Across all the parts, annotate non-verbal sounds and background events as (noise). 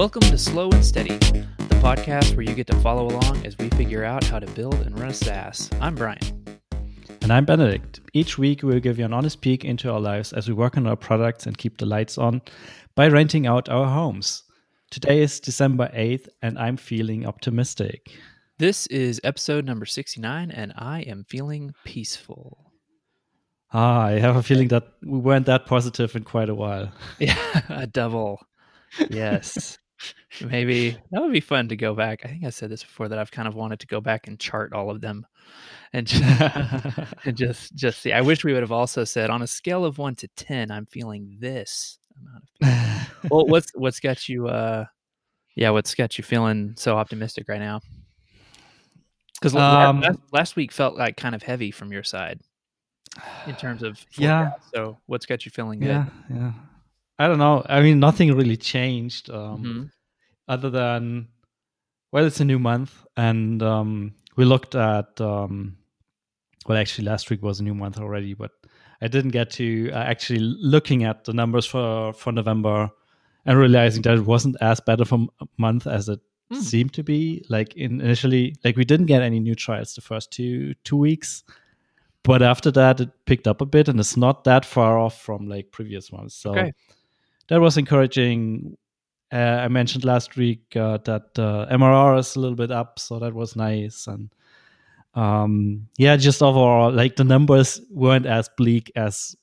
Welcome to Slow and Steady, the podcast where you get to follow along as we figure out how to build and run a SaaS. I'm Brian. And I'm Benedikt. Each week, we'll give you an honest peek into our lives as we work on our products and keep the lights on by renting out our homes. Today is December 8th, and I'm feeling optimistic. This is episode number 69, and I am feeling peaceful. Ah, I have a feeling that we weren't that positive in quite a while. (laughs) Yeah, a double. Yes. (laughs) Maybe that would be fun to go back. I think I said this before that I've kind of wanted to go back and chart all of them and just, (laughs) and just just see. I wish we would have also said on a scale of 1 to 10, I'm feeling this amount of Well, (laughs) what's what's got you uh yeah, what's got you feeling so optimistic right now? Cuz um, last, last week felt like kind of heavy from your side in (sighs) terms of forecast. yeah. So what's got you feeling good? Yeah, yeah. I don't know. I mean, nothing really changed, um, mm-hmm. Other than well, it's a new month, and um, we looked at. Um, well, actually, last week was a new month already, but I didn't get to uh, actually looking at the numbers for for November and realizing that it wasn't as bad of a month as it mm. seemed to be. Like in initially, like we didn't get any new trials the first two two weeks, but after that, it picked up a bit, and it's not that far off from like previous ones. So. Okay that was encouraging. Uh, I mentioned last week uh, that uh, MRR is a little bit up, so that was nice. And um, yeah, just overall, like the numbers weren't as bleak as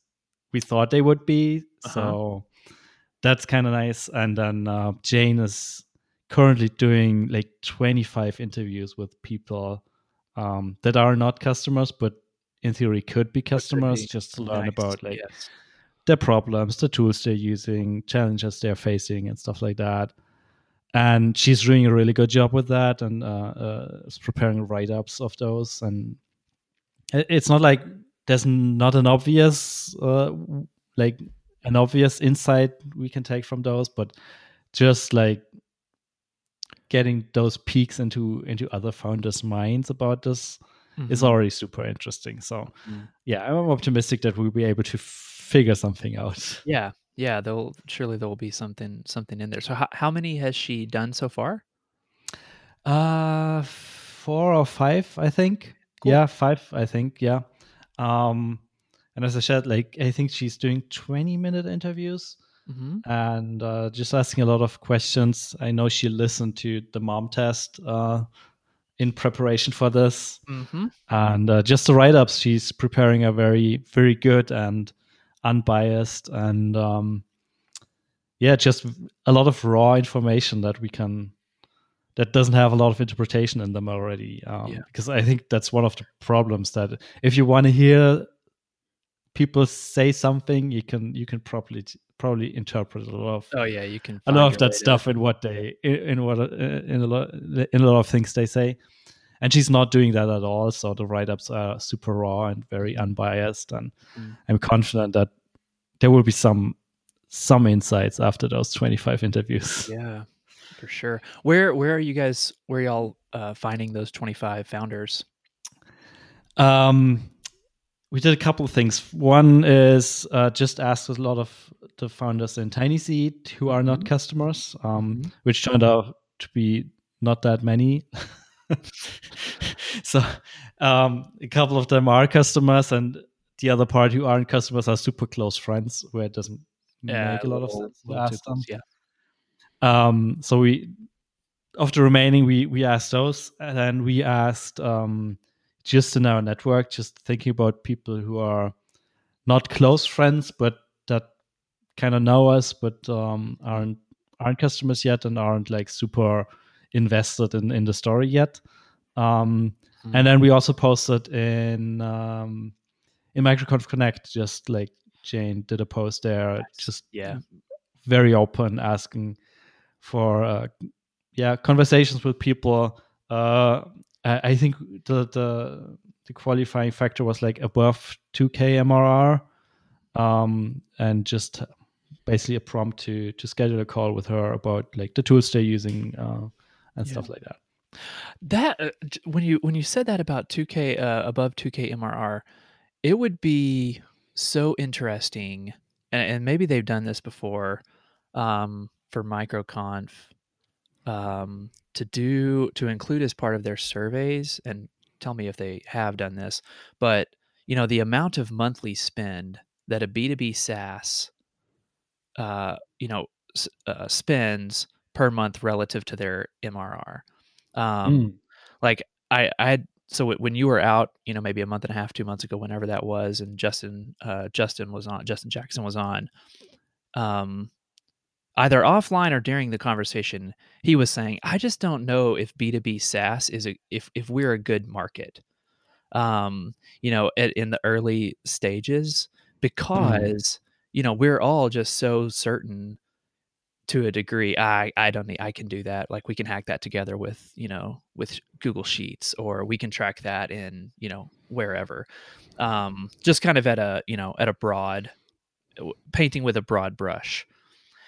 we thought they would be. Uh-huh. So that's kind of nice. And then uh, Jane is currently doing like 25 interviews with people um, that are not customers, but in theory could be customers, just to learn nice. about like. Yes their problems, the tools they're using, challenges they're facing, and stuff like that. And she's doing a really good job with that and uh, uh, preparing write ups of those. And it's not like there's not an obvious, uh, like, an obvious insight we can take from those, but just like getting those peeks into into other founders' minds about this mm-hmm. is already super interesting. So, mm. yeah, I'm optimistic that we'll be able to figure something out. (laughs) Yeah, yeah. There'll surely there will be something something in there. So how how many has she done so far? Uh, four or five, I think. Cool. Yeah, five, I think. Yeah. Um, and as I said, like I think she's doing twenty minute interviews. Mm-hmm. And uh, just asking a lot of questions. I know she listened to the mom test uh, in preparation for this, mm-hmm. and uh, just the write ups. She's preparing a very, very good and unbiased and um, yeah, just a lot of raw information that we can that doesn't have a lot of interpretation in them already. Um, yeah. Because I think that's one of the problems that if you want to hear people say something, you can you can probably probably interpret a lot of oh yeah you can a lot of that stuff in what they in what uh, in a lot in a lot of things they say and she's not doing that at all. So the write-ups are super raw and very unbiased. And mm. i'm confident that there will be some some insights after those 25 interviews. (laughs) Yeah for sure. Where where are you guys where y'all uh, finding those 25 founders? Um we did a couple of things. One is uh, just asked a lot of the founders in Tiny Seed who are not mm-hmm. customers um, mm-hmm. which turned out to be not that many (laughs) (laughs) so um, a couple of them are customers and the other part who aren't customers are super close friends where it doesn't yeah, make a lot of sense to ask them. Yeah. Um, so we of the remaining we we asked those and then we asked um, just in our network, just thinking about people who are not close friends but that kind of know us but um, aren't aren't customers yet and aren't like super invested in in the story yet. Um, mm-hmm. And then we also posted in um, in MicroConf Connect, just like Jane did a post there, just yeah, very open, asking for uh, yeah conversations with people. Uh, I, I think the the the qualifying factor was like above 2k MRR, um, and just basically a prompt to to schedule a call with her about like the tools they're using uh, and yeah. stuff like that. That uh, when you when you said that about 2k uh, above 2k MRR, it would be so interesting, and, and maybe they've done this before um, for MicroConf. um, to do to include as part of their surveys and tell me if they have done this but you know the amount of monthly spend that a b2b saas uh, you know uh, spends per month relative to their mrr um, mm. like i i had so when you were out you know maybe a month and a half two months ago whenever that was and justin uh, justin was on justin jackson was on um either offline or during the conversation, he was saying, "I just don't know if B2B SaaS is a if if we're a good market." Um, you know, at, in the early stages mm-hmm. because mm. you know we're all just so certain to a degree i i don't need i can do that like we can hack that together with you know with google sheets or we can track that in you know wherever um just kind of at a you know at a broad painting with a broad brush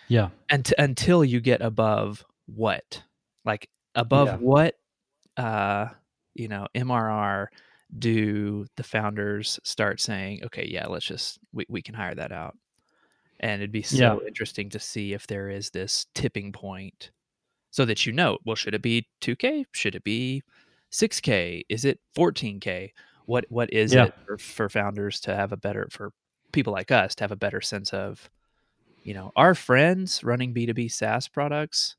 yeah. And until you get above what? Like above yeah. what uh you know, MRR do the founders start saying, okay, yeah, let's just we, we can hire that out. And it'd be so yeah. interesting to see if there is this tipping point so that you know, well, should it be 2K? Should it be 6K? Is it 14K? What what is yeah. it for, for founders to have a better for people like us to have a better sense of you know, our friends running B2B SaaS products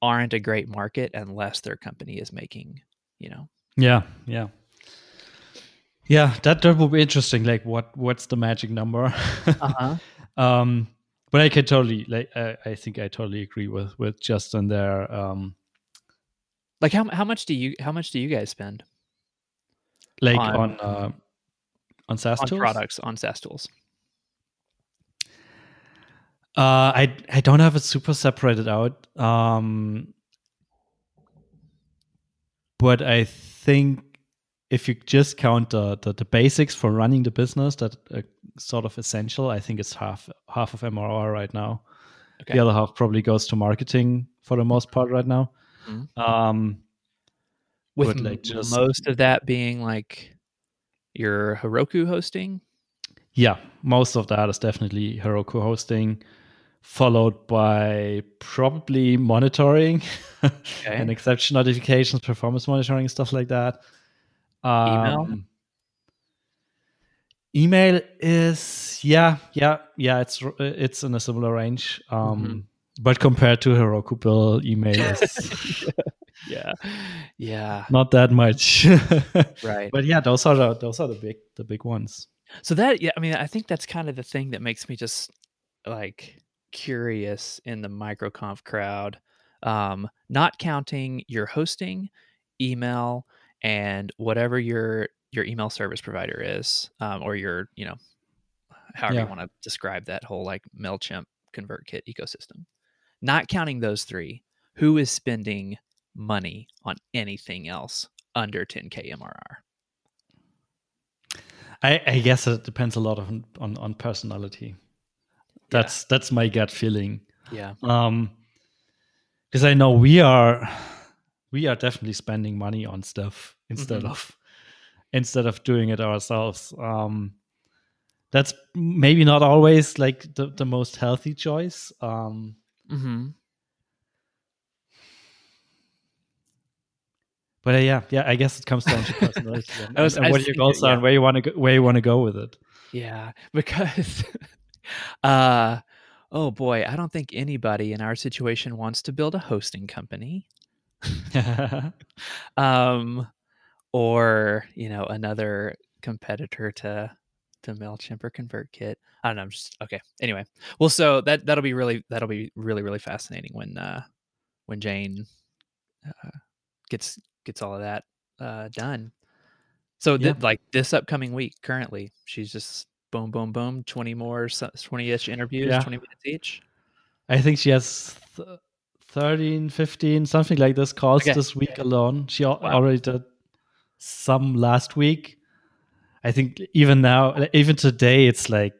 aren't a great market unless their company is making, you know. Yeah, yeah. Yeah, that that will be interesting. Like, what what's the magic number? uh-huh. Um, but I can totally like. I, I think I totally agree with with Justin there. Um, like, how how much do you how much do you guys spend? Like on on, uh, on SaaS on tools? products on SaaS tools. Uh, I I don't have it super separated out. Um, but I think if you just count the, the, the basics for running the business, that uh, sort of essential. I think it's half half of MRR right now. Okay. The other half probably goes to marketing for the most part right now. Mm-hmm. Um, with like just, most of that being like your Heroku hosting. Yeah, most of that is definitely Heroku hosting followed by probably monitoring okay. (laughs) and exception notifications, performance monitoring, stuff like that. Um, email. Email is yeah, yeah, yeah. It's it's in a similar range, um, mm-hmm. but compared to Heroku Bill, email is (laughs) yeah, yeah, not that much, (laughs) right? But yeah, those are the, those are the big the big ones. So that yeah, I mean, I think that's kind of the thing that makes me just like curious in the microconf crowd, um, not counting your hosting, email, and whatever your your email service provider is, um, or your you know, however yeah. you want to describe that whole like Mailchimp ConvertKit ecosystem. Not counting those three, who is spending money on anything else under 10k MRR? I, I guess it depends a lot on, on, on personality. That's yeah. that's my gut feeling. Yeah. Um, because I know we are we are definitely spending money on stuff instead mm-hmm. of instead of doing it ourselves. Um, that's maybe not always like the, the most healthy choice. Um, mm-hmm. But uh, yeah, yeah, I guess it comes down to personality and, (laughs) was, and what your goals are and where you want to go, where you want to go with it. Yeah, because (laughs) uh, oh boy, I don't think anybody in our situation wants to build a hosting company. (laughs) um, or you know another competitor to to Mailchimp or ConvertKit. I don't know. I'm just okay. Anyway, well, so that that'll be really that'll be really really fascinating when uh when Jane uh, gets gets all of that uh done. So yeah. th- like this upcoming week, currently, she's just boom, boom, boom, 20 more, 20 ish interviews, yeah. 20 minutes each. I think she has th- 13, 15, something like this calls okay. this week alone. She wow. already did some last week. I think even now, even today, it's like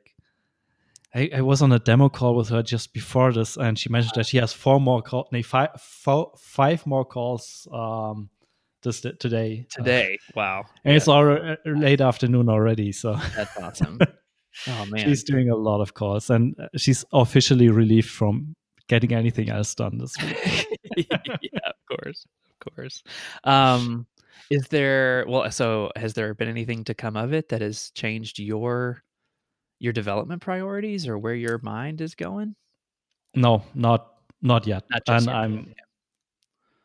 I, I, was on a demo call with her just before this, and she mentioned that she has four more calls, no, five, four, five more calls um, this today. Today, uh, wow! And yeah. it's all uh, late afternoon already, so that's awesome. (laughs) Oh man, she's doing a lot of calls, and uh, she's officially relieved from getting anything else done this week. (laughs) yeah, of course, of course. Um, is there well? So has there been anything to come of it that has changed your your development priorities or where your mind is going? No, not not yet. Not and yet. I'm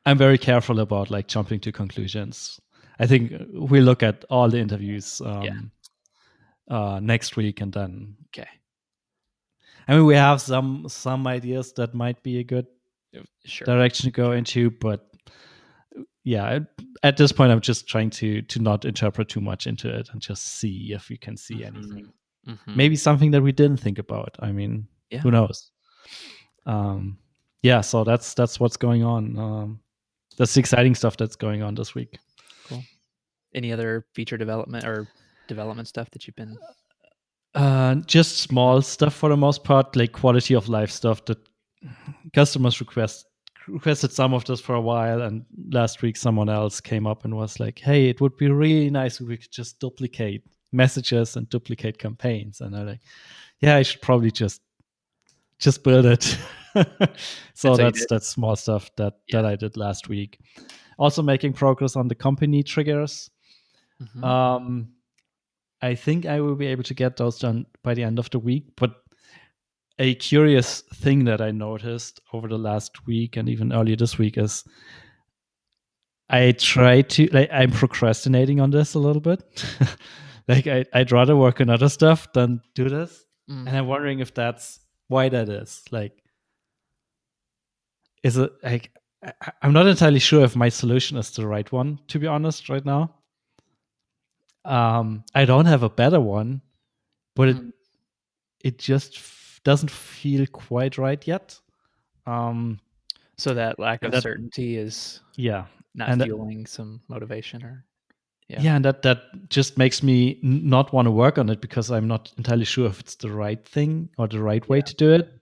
I'm very careful about like jumping to conclusions. I think we look at all the interviews um, Yeah. uh, next week, and then Okay. I mean we have some some ideas that might be a good Sure. direction to go into, but yeah, at- this point I'm just trying to to not interpret too much into it and just see if we can see anything. Mhm. Maybe something that we didn't think about. I mean, Yeah. who knows? Um, yeah, so that's that's what's going on. Um, that's the exciting stuff that's going on this week. Cool. Any other feature development or development stuff that you've been? Uh, just small stuff for the most part, like quality of life stuff that customers request requested some of this for a while, and last week someone else came up and was like, "Hey, it would be really nice if we could just duplicate messages and duplicate campaigns." And I'm like, "Yeah, I should probably just just build it." (laughs) so that's did? that's small stuff that Yeah. that I did last week. Also making progress on the company triggers. Mhm. Um, I think I will be able to get those done by the end of the week. But a curious thing that I noticed over the last week and even earlier this week is I try to like I'm procrastinating on this a little bit. (laughs) like I, I'd rather work on other stuff than do this. Mm. And I'm wondering if that's why that is. Like is it like I'm not entirely sure if my solution is the right one, to be honest, right now. Um, I don't have a better one, but it Mm. it just f- doesn't feel quite right yet. Um, So that lack of that- certainty is yeah, not and that- fueling some motivation or yeah, Yeah. and that that just makes me n- not want to work on it because I'm not entirely sure if it's the right thing or the right way Yeah. to do it.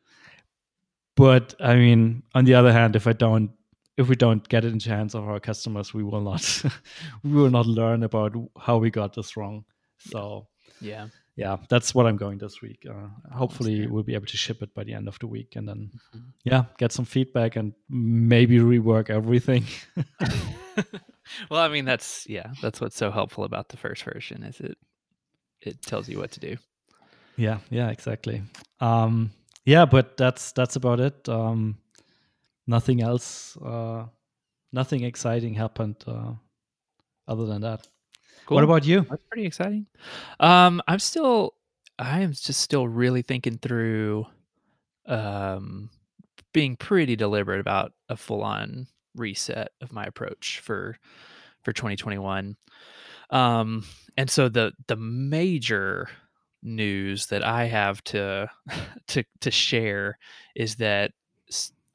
But I mean, on the other hand, if I don't, if we don't get it into the hands of our customers, we will not, (laughs) we will not learn about how we got this wrong. So yeah. yeah, that's what I'm going this week. Uh, hopefully, we'll be able to ship it by the end of the week, and then Mhm. yeah, get some feedback and maybe rework everything. (laughs) (laughs) well, I mean that's yeah, that's what's so helpful about the first version is it it tells you what to do. yeah, yeah, exactly. Um, yeah, but that's that's about it. Um, nothing else. Uh, nothing exciting happened uh, other than that. Cool. What about you? That's pretty exciting. Um, I'm still, I am just still really thinking through, um, being pretty deliberate about a full-on reset of my approach for for 2021. Um, and so the the major news that I have to (laughs) to to share is that s-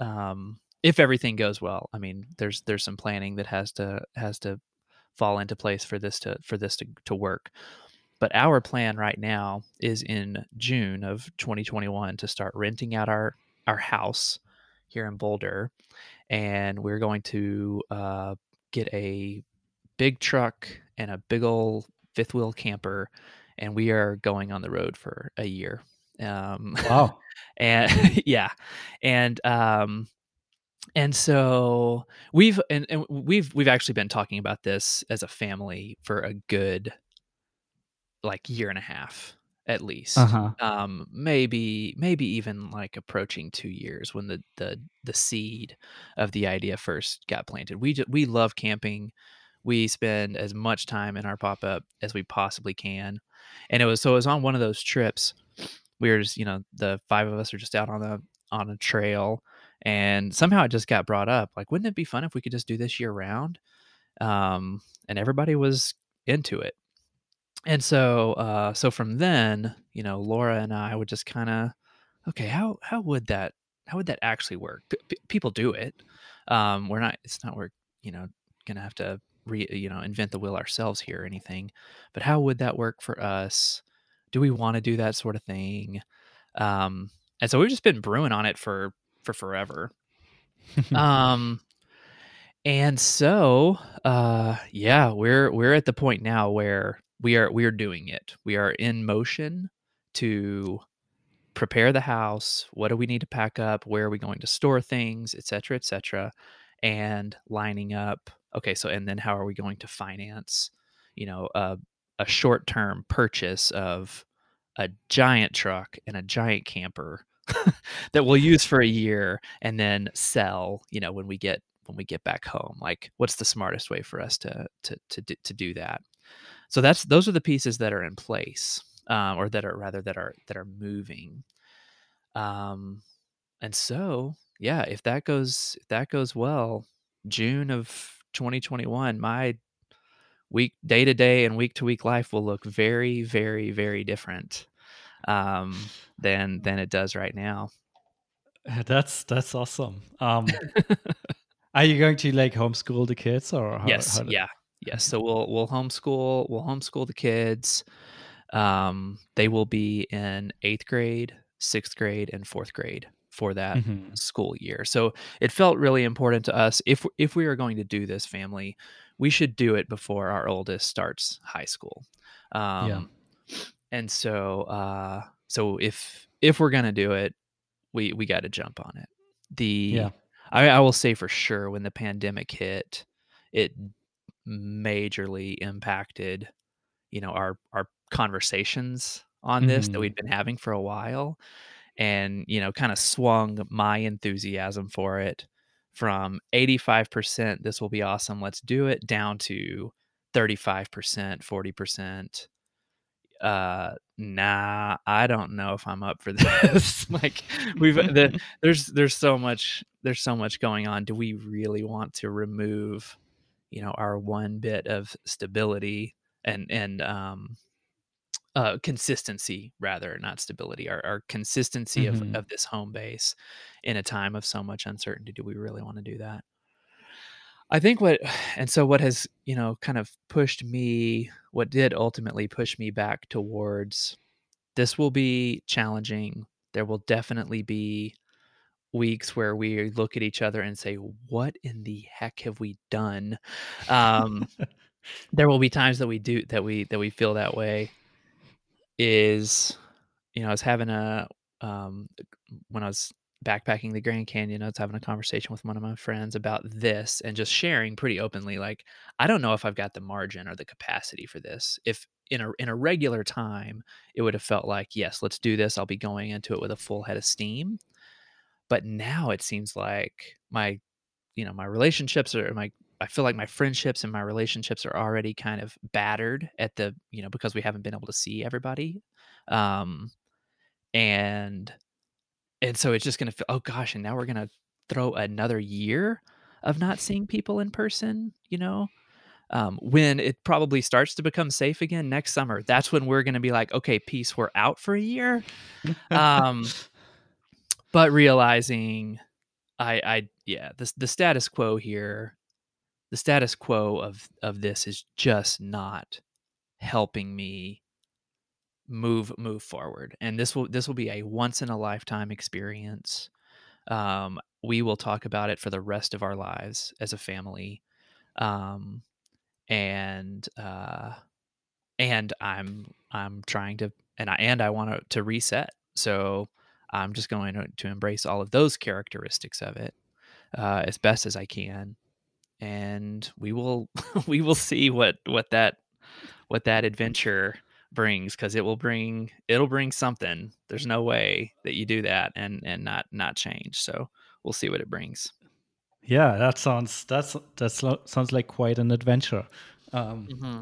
um, if everything goes well, I mean, there's there's some planning that has to has to fall into place for this to for this to, to work. But our plan right now is in June of 2021 to start renting out our our house here in Boulder, and we're going to uh, get a big truck and a big old fifth wheel camper, and we are going on the road for a year. Um, Wow. (laughs) and (laughs) yeah and um and so we've and, and we've we've actually been talking about this as a family for a good like year and a half at least Uh huh. um maybe maybe even like approaching 2 years when the the the seed of the idea first got planted we just, we love camping we spend as much time in our pop-up as we possibly can and it was so it was on one of those trips we were just you know the five of us are just out on a on a trail and somehow it just got brought up like wouldn't it be fun if we could just do this year round um and everybody was into it. And so uh so from then you know laura and i would just kind of okay how how would that how would that actually work? P- people do it. Um we're not it's not we're you know gonna have to re you know invent the wheel ourselves here or anything but how would that work for us do we want to do that sort of thing um and so we've just been brewing on it for for forever um (laughs) and so uh yeah we're we're at the point now where we are we are doing it we are in motion to prepare the house. What do we need to pack up? Where are we going to store things, et cetera, et cetera, and lining up. Okay, so and then how are we going to finance, you know, a, a short term purchase of a giant truck and a giant camper (laughs) that we'll use for a year and then sell, you know, when we get when we get back home. Like, what's the smartest way for us to to to to do that? So that's those are the pieces that are in place, um, or that are rather that are that are moving. Um, and so yeah, if that goes if that goes well, June of 2021, my week day to day and week to week life will look very very very different um, than than it does right now. That's that's awesome. Um, (laughs) are you going to like homeschool the kids or how, yes? How yeah, yes. So we'll we'll homeschool we'll homeschool the kids. Um, they will be in eighth grade, sixth grade, and fourth grade for that mm-hmm. school year. So it felt really important to us if if we are going to do this family, we should do it before our oldest starts high school. Um, yeah. And so uh, so if if we're gonna do it, we we got to jump on it. The yeah. I, I will say for sure when the pandemic hit, it majorly impacted, you know, our our conversations on this mm-hmm. that we'd been having for a while and you know kind of swung my enthusiasm for it from 85% this will be awesome let's do it down to 35% 40% uh nah i don't know if i'm up for (laughs) this like we've the, (laughs) there's there's so much there's so much going on do we really want to remove you know our one bit of stability and and um uh, consistency rather not stability our, our consistency mm-hmm. of, of this home base in a time of so much uncertainty. Do we really want to do that? I think what (sighs) and so what has you know kind of pushed me what did ultimately push me back towards this will be challenging. There will definitely be weeks where we look at each other and say what in the heck have we done? (laughs) Um there will be times that we do that we that we feel that way is you know i was having a um when i was backpacking the grand canyon i was having a conversation with one of my friends about this and just sharing pretty openly like i don't know if i've got the margin or the capacity for this. If in a in a regular time it would have felt like yes let's do this. I'll be going into it with a full head of steam. But now it seems like my you know my relationships are my I feel like my friendships and my relationships are already kind of battered at the, you know, because we haven't been able to see everybody. Um, and, and so it's just going to feel, oh gosh, and now we're going to throw another year of not seeing people in person, you know? Um, when it probably starts to become safe again next summer, that's when we're going to be like, okay, peace, we're out for a year. um, (laughs) but realizing I, I, yeah, the, the status quo here the status quo of of this is just not helping me move move forward. And this will this will be a once in a lifetime experience. Um, we will talk about it for the rest of our lives as a family. Um, and uh, and i'm i'm trying to and i and i want to, reset. So i'm just going to, to embrace all of those characteristics of it uh, as best as i can and we will (laughs) we will see what what that what that adventure brings because it will bring it'll bring something there's no way that you do that and and not not change so we'll see what it brings yeah that sounds that's that sounds like quite an adventure um mm-hmm.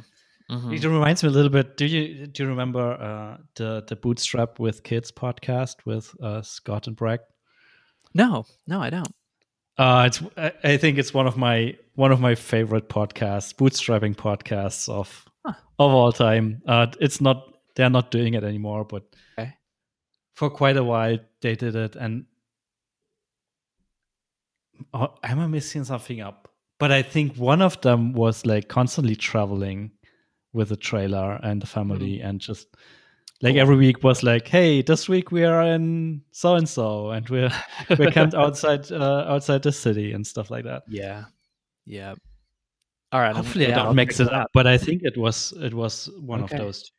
Mm-hmm. It reminds me a little bit. Do you do you remember uh, the the Bootstrap with Kids podcast with uh, Scott and Brecht? No, no, I don't. Uh, it's I think it's one of my one of my favorite podcasts, bootstrapping podcasts of huh. of all time. Uh, it's not they're not doing it anymore, but okay. for quite a while they did it. And oh, am I missing something up? But I think one of them was like constantly traveling with a trailer and the family mm-hmm. and just like every week was like, hey, this week we are in so and so, and we're (laughs) we're camped outside uh, outside the city and stuff like that. Yeah, yeah. All right. Hopefully, yeah, I don't mix it up, but I think it was it was one okay. of those.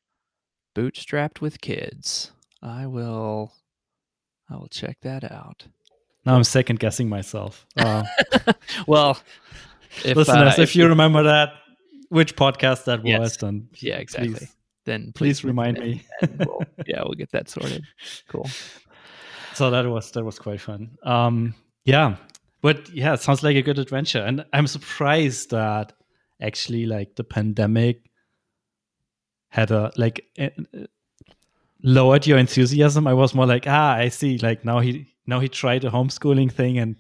Bootstrapped with kids. I will. I will check that out. Now I'm second guessing myself. Uh, (laughs) well, if, listeners, uh, if, if, you remember that, which podcast that yes. was, then yeah, exactly. Please, then please, please remind me. we'll, (laughs) yeah, we'll get that sorted. Cool. So that was that was quite fun. Um, yeah, but yeah, it sounds like a good adventure, and I'm surprised that actually like the pandemic had a like uh, lowered your enthusiasm. I was more like, ah, I see. Like now he now he tried a homeschooling thing and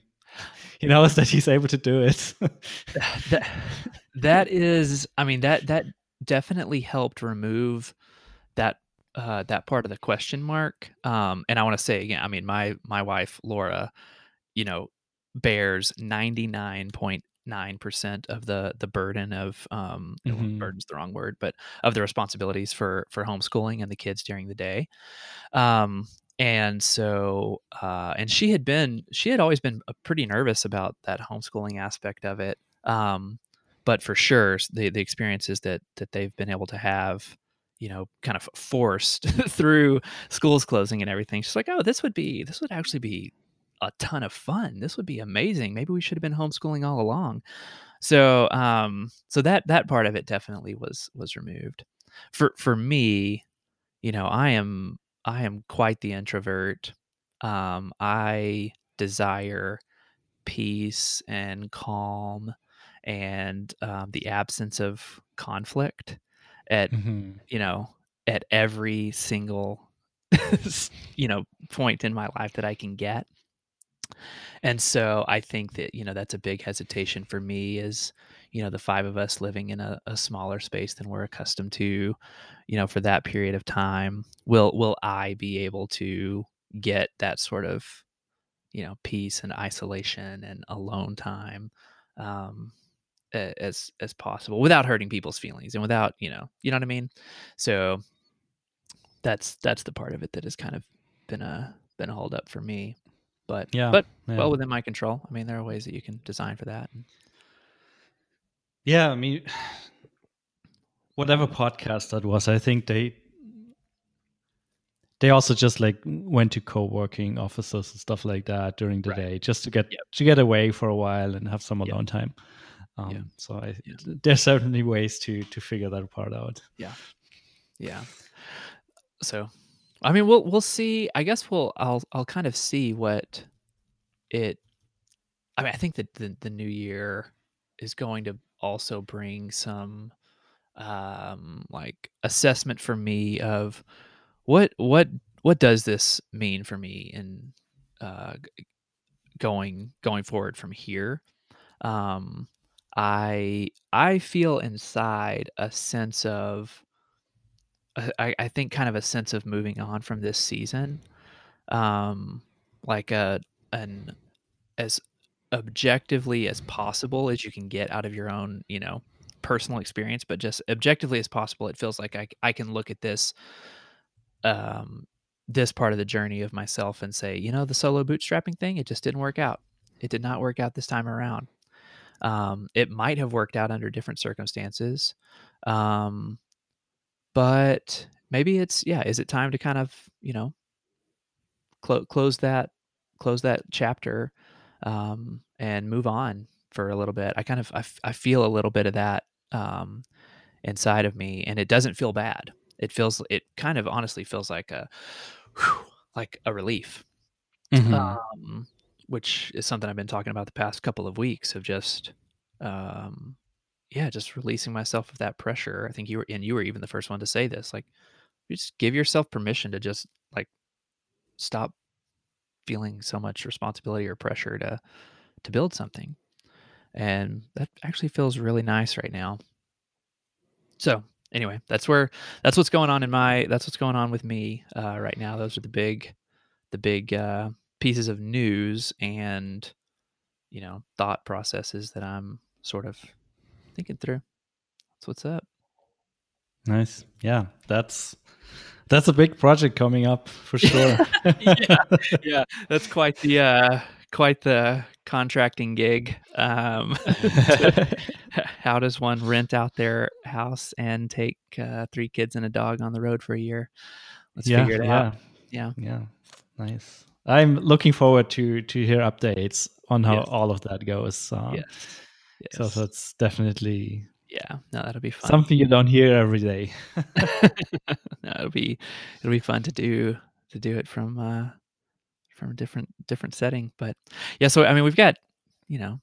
he knows that he's able to do it. (laughs) that, that is, I mean that that definitely helped remove that uh, that part of the question mark. Um, and I want to say again, I mean my my wife Laura, you know, bears ninety nine point nine percent of the the burden of um mm-hmm. burden's the wrong word but of the responsibilities for for homeschooling and the kids during the day um and so uh and she had been she had always been uh, pretty nervous about that homeschooling aspect of it um but for sure the the experiences that that they've been able to have you know kind of forced (laughs) through schools closing and everything she's like oh this would be this would actually be a ton of fun. This would be amazing. Maybe we should have been homeschooling all along. So um so that that part of it definitely was was removed. For for me, you know, I am I am quite the introvert. Um I desire peace and calm and um, the absence of conflict at mm-hmm. you know at every single (laughs) you know point in my life that I can get and so I think that, you know, that's a big hesitation for me is, you know, the five of us living in a, a smaller space than we're accustomed to, you know, for that period of time. Will will I be able to get that sort of, you know, peace and isolation and alone time um as as possible without hurting people's feelings and without, you know, you know what I mean? So that's that's the part of it that has kind of been a been a hold up for me but yeah, but yeah. well within my control. I mean, there are ways that you can design for that. Yeah, I mean, whatever podcast that was, I think they they also just like went to co-working offices and stuff like that during the right. day just to get yep. to get away for a while and have some alone yep. time. Um, yeah. So I, yeah. there's certainly ways to to figure that part out. Yeah, yeah. So I mean, we'll we'll see. I guess we'll I'll I'll kind of see what it. I mean, I think that the the new year is going to also bring some um like assessment for me of what what what does this mean for me in uh going going forward from here um i i feel inside a sense of I, I think kind of a sense of moving on from this season, um, like a an as objectively as possible as you can get out of your own, you know, personal experience, but just objectively as possible. It feels like I I can look at this, um, this part of the journey of myself and say, you know, the solo bootstrapping thing, it just didn't work out. It did not work out this time around. Um, it might have worked out under different circumstances. Um, but maybe it's yeah is it time to kind of you know clo- close that close that chapter um, and move on for a little bit i kind of I, f- I feel a little bit of that um, inside of me and it doesn't feel bad it feels it kind of honestly feels like a whew, like a relief mm-hmm. um, which is something i've been talking about the past couple of weeks of just um, yeah, just releasing myself of that pressure. I think you were, and you were even the first one to say this. Like, just give yourself permission to just like stop feeling so much responsibility or pressure to to build something, and that actually feels really nice right now. So anyway, that's where that's what's going on in my that's what's going on with me uh, right now. Those are the big the big uh, pieces of news and you know thought processes that I'm sort of thinking through. That's what's up. Nice. Yeah, that's that's a big project coming up for sure. (laughs) yeah, yeah, that's quite the uh, quite the contracting gig. Um, (laughs) how does one rent out their house and take uh, three kids and a dog on the road for a year? Let's yeah, figure it yeah. out. Yeah, yeah, nice. I'm looking forward to to hear updates on how Yes. all of that goes. Um, yes. yes. So that's definitely yeah, no, that'll be fun. something you don't hear every day. (laughs) no, it'll be it'll be fun to do to do it from uh from a different different setting. But yeah, so I mean we've got, you know,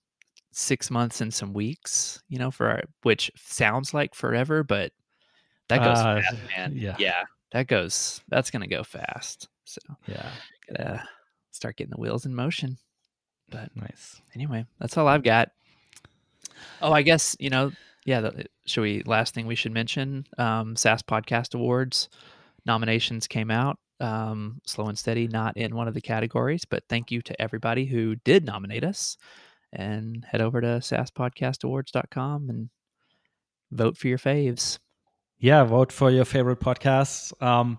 six months and some weeks, you know, for our which sounds like forever, but that goes Uh, fast, man. yeah. yeah, that goes that's gonna go fast. So Yeah, gotta start getting the wheels in motion. But nice. anyway, that's all I've got. Oh, I guess you know, yeah. The, should we? Last thing we should mention: um, SaaS Podcast Awards nominations came out. Um, Slow and Steady not in one of the categories, but thank you to everybody who did nominate us. And head over to saaspodcastawards.com and vote for your faves. Yeah, vote for your favorite podcasts. Um,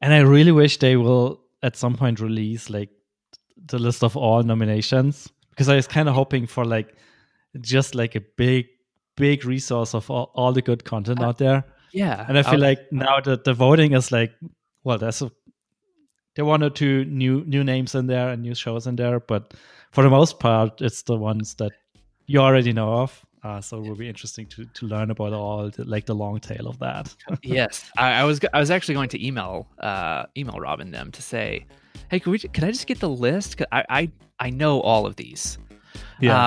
and I really wish they will at some point release like the list of all nominations because I was kind of hoping for like just like a big, big resource of all, all the good content Uh, out there. Yeah, And I feel I'll- like now that the voting is like, well, there's a, there are one or two new new names in there and new shows in there, but for the most part, it's the ones that you already know of. Uh, so it will be interesting to to learn about all the, like the long tail of that. (laughs) yes, I, I was I was actually going to email uh, email Robin them to say, hey, could we could I just get the list? 'Cause I I I know all of these.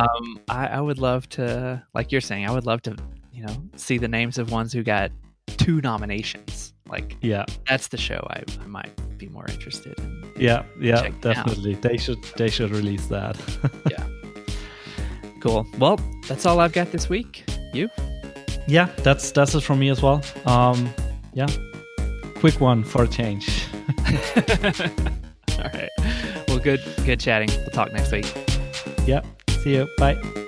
Um, I, I would love to, like you're saying, I would love to, you know, see the names of ones who got two nominations. Like yeah, that's the show I, I might be more interested in. yeah, yeah, it out. definitely. They should they should release that. (laughs) Cool. Well, that's all I've got this week. You? yeah, that's that's it from me as well. Um, yeah, quick one for a change. (laughs) (laughs) all right. Well, good good chatting. We'll talk next week. yeah, see you. Bye.